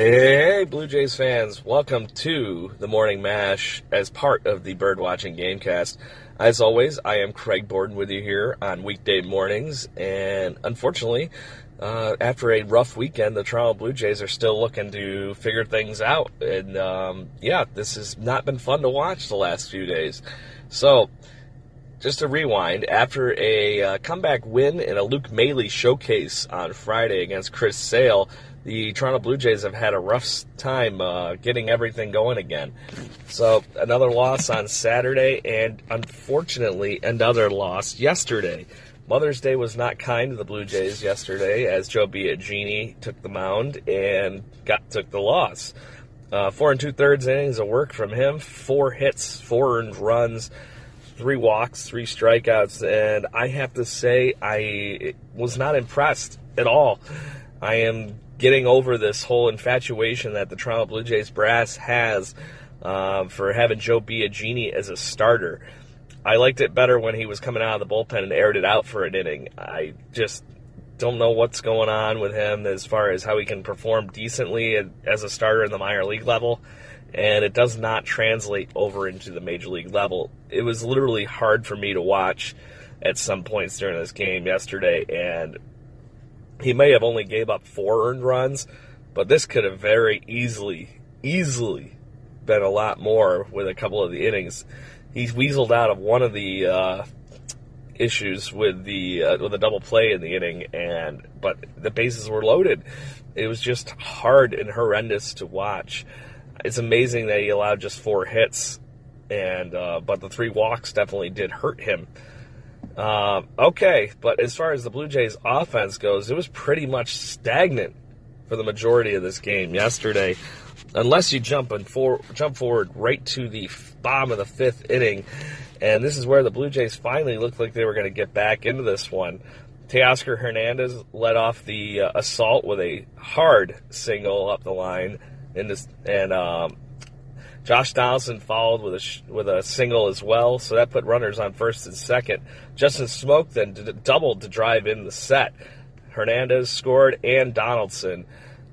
Hey, Blue Jays fans, welcome to the Morning Mash as part of the Birdwatching Gamecast. As always, I am Craig Borden with you here on weekday mornings, and unfortunately, uh, after a rough weekend, the Toronto Blue Jays are still looking to figure things out. And um, yeah, this has not been fun to watch the last few days. So, just to rewind, after a uh, comeback win in a Luke Maile showcase on Friday against Chris Sale, the Toronto Blue Jays have had a rough time uh, getting everything going again. So another loss on Saturday, and unfortunately, another loss yesterday. Mother's Day was not kind to the Blue Jays yesterday, as Joe Biagini took the mound and got took the loss. Uh, four and two thirds innings of work from him, four hits, four earned runs, three walks, three strikeouts, and I have to say I was not impressed at all. I am getting over this whole infatuation that the Toronto Blue Jays brass has uh, for having Joe Biagini as a starter. I liked it better when he was coming out of the bullpen and aired it out for an inning. I just don't know what's going on with him as far as how he can perform decently as a starter in the minor league level, and it does not translate over into the major league level. It was literally hard for me to watch at some points during this game yesterday, and he may have only gave up four earned runs, but this could have very easily, easily been a lot more with a couple of the innings. He's weaseled out of one of the uh, issues with the uh, with a double play in the inning, and but the bases were loaded. It was just hard and horrendous to watch. It's amazing that he allowed just four hits, and uh, but the three walks definitely did hurt him. Uh, okay, but as far as the Blue Jays offense goes, it was pretty much stagnant for the majority of this game yesterday, unless you jump and for, jump forward right to the bottom of the fifth inning, and this is where the Blue Jays finally looked like they were going to get back into this one. Teoscar Hernandez led off the uh, assault with a hard single up the line, in this, and um, Josh Donaldson followed with a with a single as well, so that put runners on first and second. Justin Smoak then d- doubled to drive in the set. Hernandez scored and Donaldson,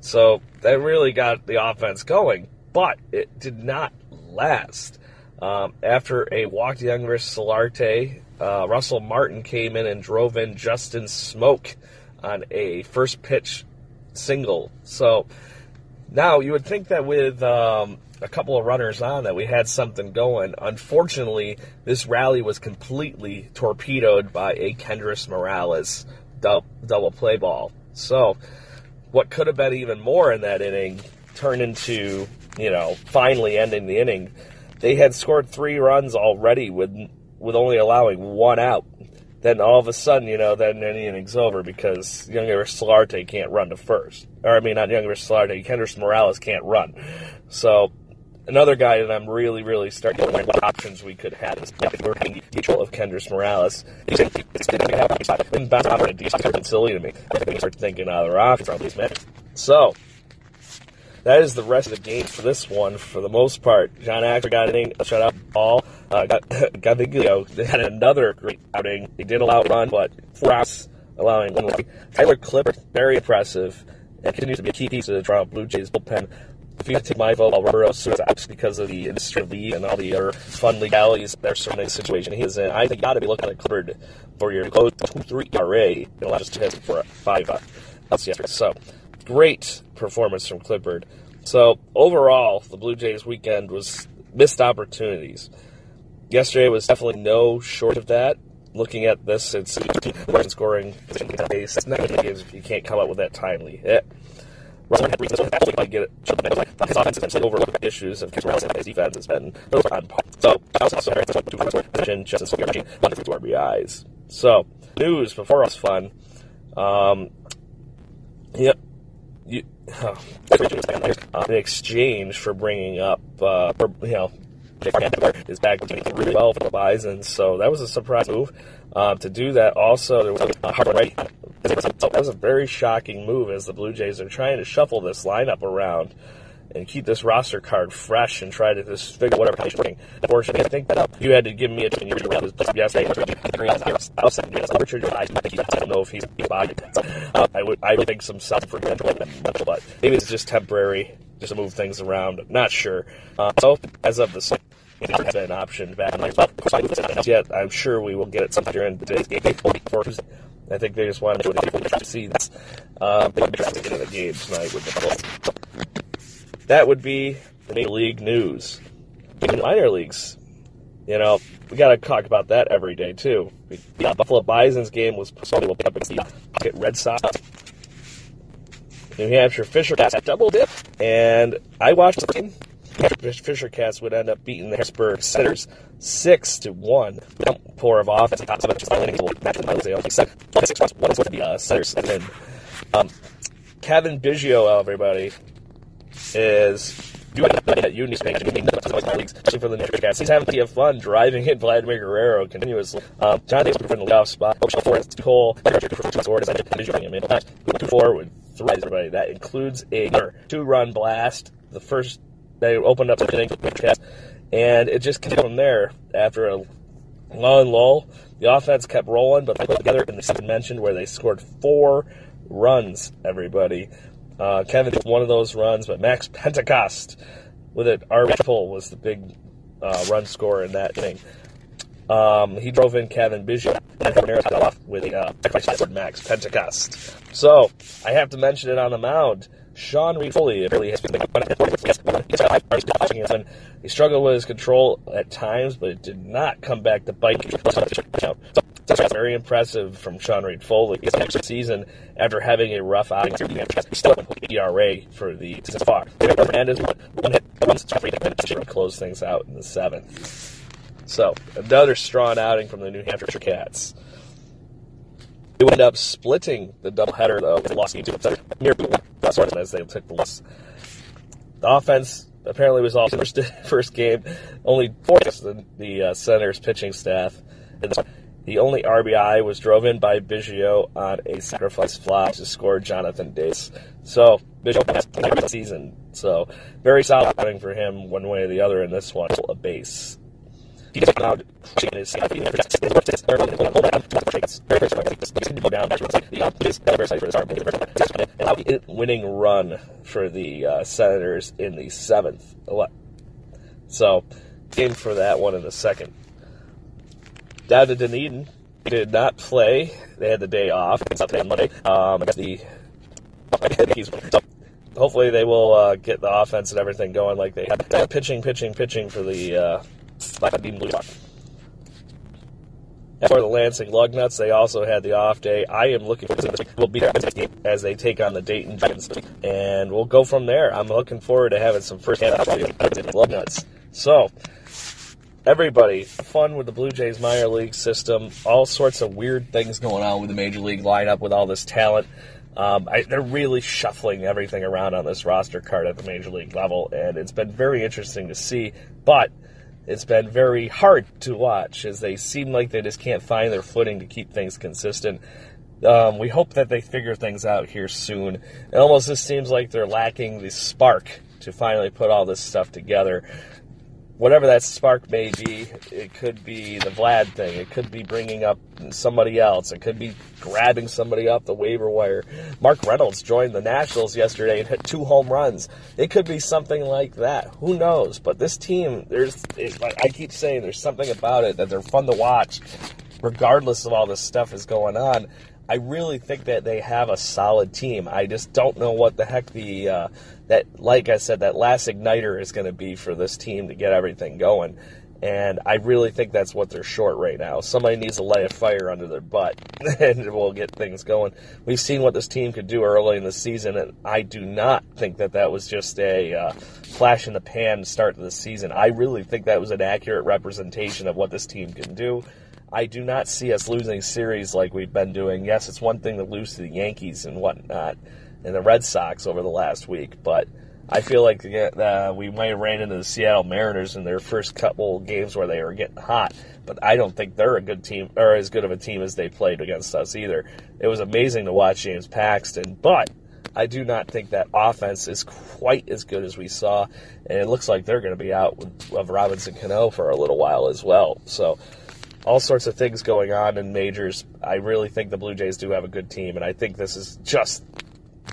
so that really got the offense going. But it did not last. Um, after a walk to Yangervis Solarte, uh, Russell Martin came in and drove in Justin Smoak on a first pitch single. So now you would think that with um, a couple of runners on that we had something going. Unfortunately, this rally was completely torpedoed by a Kendrys Morales double play ball. So, what could have been even more in that inning turned into, you know, finally ending the inning. They had scored three runs already with with only allowing one out. Then all of a sudden, you know, then the inning's over because Yangervis Solarte can't run to first. Or I mean, not Yangervis Solarte, Kendrys Morales can't run. So another guy that I'm really, really starting to wonder what options we could have is if we're having the control of Kendrys Morales. Been bounced out of decent silly to me. I think we start thinking other options from these men. So that is the rest of the game for this one for the most part. John Acker got an a shutout ball. Uh, got They had another great outing. They did allow a run, but four outs, allowing one. Tyler Clippard, very impressive, and continues to be a key piece of the Toronto Blue Jays bullpen if you take my vote, I'll rubber out because of the industry league and all the other fun legalities that are surrounding the situation he is in. I think you got to be looking at Clippard for your close to 3 ERA and allow us to hit for five uh, LCS. So, great performance from Clippard. So, overall, the Blue Jays weekend was missed opportunities. Yesterday was definitely no short of that. Looking at this, it's scoring. It's not games if you can't come up with that timely hit. Russell had reasons to get it. His offense essentially overlooked issues of Chris and defense has been on par. So I also also two points to RBIs. So news before us fun. Um, yep. You, in exchange for bringing up, uh, or, you know, is back really well for the Bison, so that was a surprise move. Uh, to do that, also there was a hard right that was a very shocking move as the Blue Jays are trying to shuffle this lineup around and keep this roster card fresh and try to just figure out whatever combination working. Unfortunately, I think that up. you had to give me a chance to his place yesterday. Richard, I don't know if he's body. Uh, I would, I would think some stuff for but maybe it's just temporary, just to move things around. Not sure. Uh, so as of this it has been an option back in like, well, yet I'm sure we will get it sometime during today's game. I think they just wanted to see this. Um, they to get in the game tonight with the That would be the Major League news. In minor leagues, you know, we got to talk about that every day too. The Buffalo Bison's game was probably up against the Red Sox. New Hampshire Fisher Cats double dip, and I watched the game. Fisher Cats would end up beating the Harrisburg Senators six to one. Pour of offense, top seven, just landing match with the only seven, six points, one is with the uh, Senators, and then um, Cavan Biggio, everybody, is doing at Union Bank, especially for the York Cats. He's having to have fun driving hit Vladimir Guerrero continuously. Um, John Davis in the leadoff spot. Four is Cole. Two four with three. Everybody that includes a two-run blast. The first they opened up the and it just came from there after a long lull. The offense kept rolling, but they put together in the second mentioned where they scored four runs. Everybody, uh, Kevin one of those runs, but Max Pentecost with it, our pull was the big uh, run scorer in that inning. Um, he drove in Cavan Biggio and off with uh, Max Pentecost. So I have to mention it on the mound. Sean Reid Foley really has been he struggled with his control at times, but it did not come back to bite. So that's very impressive from Sean Reid Foley. Next season, after having a rough outing, he still went ERA for the season so far. Hernandez one hit, one to close things out in the seventh. So another strong outing from the New Hampshire Cats. They would end up splitting the doubleheader, though. They lost game two. Near as they took the loss. The offense apparently was off the first, first game. Only four the, the uh, pitching staff. The only RBI was drove in by Biggio on a sacrifice fly to score Jonathan Dace. So Biggio has the season. So very solid outing for him one way or the other in this one. A base. Winning run for the uh, Senators in the seventh. So, game for that one in the second. Down to Dunedin, did not play. They had the day off. It's up on Monday. Um, I guess the so hopefully they will uh, get the offense and everything going like they had. Pitching, pitching, pitching for the uh, Black Bean Blue As for the Lansing Lugnuts, they also had the off day. I am looking forward to this week. We'll be there as they take on the Dayton Dragons, and we'll go from there. I'm looking forward to having some first-hand Lugnuts. So, everybody, fun with the Blue Jays minor league system. All sorts of weird things going on with the major league lineup with all this talent. Um, I, they're really shuffling everything around on this roster card at the major league level, and it's been very interesting to see. But it's been very hard to watch as they seem like they just can't find their footing to keep things consistent. Um, we hope that they figure things out here soon. It almost just seems like they're lacking the spark to finally put all this stuff together whatever that spark may be, it could be the Vlad thing. It could be bringing up somebody else. It could be grabbing somebody off the waiver wire. Mark Reynolds joined the Nationals yesterday and hit two home runs. It could be something like that. Who knows? But this team, there's, it, I keep saying, there's something about it that they're fun to watch, regardless of all this stuff is going on. I really think that they have a solid team. I just don't know what the heck the uh, that, like I said, that last igniter is going to be for this team to get everything going. And I really think that's what they're short right now. Somebody needs to light a fire under their butt, and we'll get things going. We've seen what this team could do early in the season, and I do not think that that was just a uh, flash in the pan start to the season. I really think that was an accurate representation of what this team can do. I do not see us losing series like we've been doing. Yes, it's one thing to lose to the Yankees and whatnot, and the Red Sox over the last week, but I feel like uh, we might have ran into the Seattle Mariners in their first couple games where they were getting hot, but I don't think they're a good team or as good of a team as they played against us either. It was amazing to watch James Paxton, but I do not think that offense is quite as good as we saw, and it looks like they're going to be out of Robinson Cano for a little while as well. So all sorts of things going on in majors. I really think the Blue Jays do have a good team, and I think this is just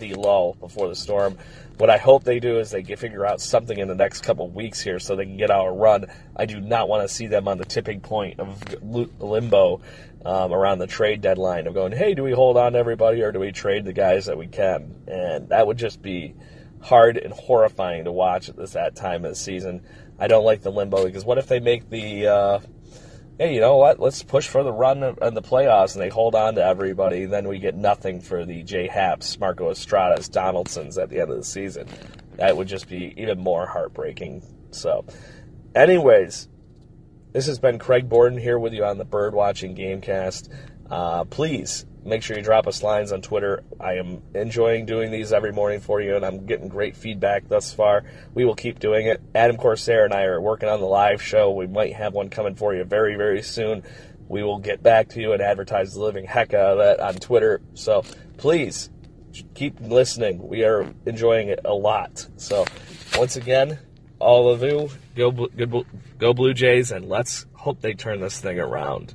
the lull before the storm. What I hope they do is they get, figure out something in the next couple weeks here so they can get out a run. I do not want to see them on the tipping point of limbo um, around the trade deadline of going, hey, do we hold on to everybody or do we trade the guys that we can? And that would just be hard and horrifying to watch at this that time of the season. I don't like the limbo because what if they make the uh, hey, you know what? Let's push for the run in the playoffs, and they hold on to everybody. Then we get nothing for the J Haps, Marco Estradas, Donaldsons at the end of the season. That would just be even more heartbreaking. So, anyways, this has been Craig Borden here with you on the Bird Watching Gamecast. Uh, please make sure you drop us lines on Twitter. I am enjoying doing these every morning for you, and I'm getting great feedback thus far. We will keep doing it. Adam Corsair and I are working on the live show. We might have one coming for you very, very soon. We will get back to you and advertise the living heck out of that on Twitter. So please keep listening. We are enjoying it a lot. So once again, all of you, go, go, go Blue Jays, and let's hope they turn this thing around.